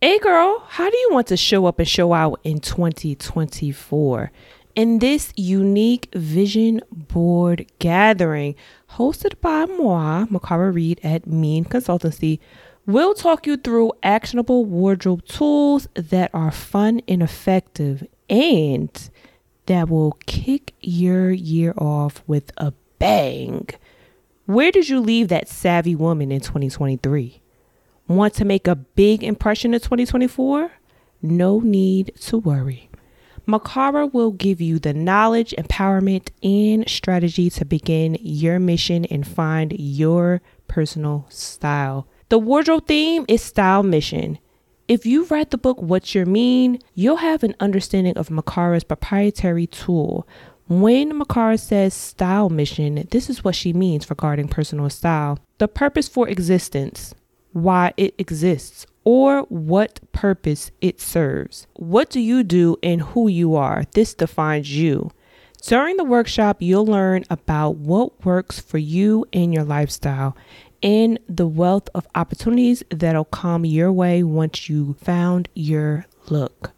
Hey girl, how do you want to show up and show out in 2024? In this unique vision board gathering hosted by moi, Mikara Reid at Miien Consultancy, we'll talk you through actionable wardrobe tools that are fun and effective and that will kick your year off with a bang. Where did you leave that savvy woman in 2023? Want to make a big impression in 2024? No need to worry. Mikara will give you the knowledge, empowerment, and strategy to begin your mission and find your personal style. The wardrobe theme is Style Mission. If you read the book What's Your Miien, you'll have an understanding of Mikara's proprietary tool. When Mikara says style mission, this is what she means regarding personal style. The purpose for existence why it exists or what purpose it serves. What do you do and who you are? This defines you. During the workshop, you'll learn about what works for you and your lifestyle and the wealth of opportunities that'll come your way once you found your look.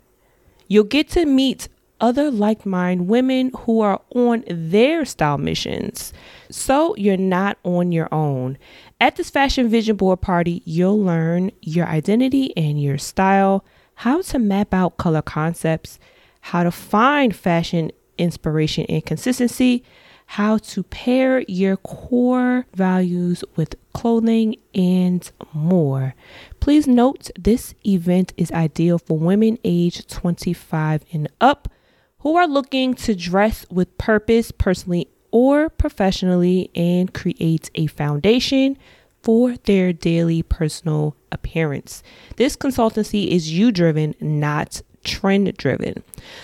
You'll get to meet other like minded women who are on their style missions. So you're not on your own. At this Fashion Vision Board party, you'll learn your identity and your style, how to map out color concepts, how to find fashion inspiration and consistency, how to pair your core values with clothing, and more. Please note this event is ideal for women aged 25 and up who are looking to dress with purpose personally or professionally and create a foundation for their daily personal appearance. This consultancy is you driven, not trend driven.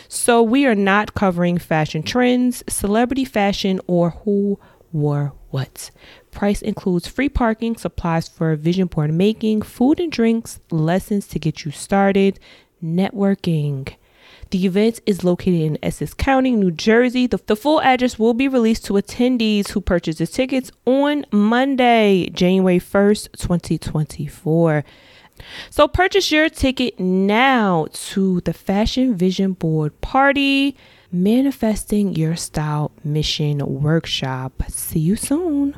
So we are not covering fashion trends, celebrity fashion, or who wore what. Price includes free parking, supplies for vision board making, food and drinks, lessons to get you started, networking. The event is located in Essex County, New Jersey. The, the full address will be released to attendees who purchase the tickets on Monday, January 1st, 2024. So purchase your ticket now to the Fashion Vision Board Party, Manifesting Your Style Mission Workshop. See you soon.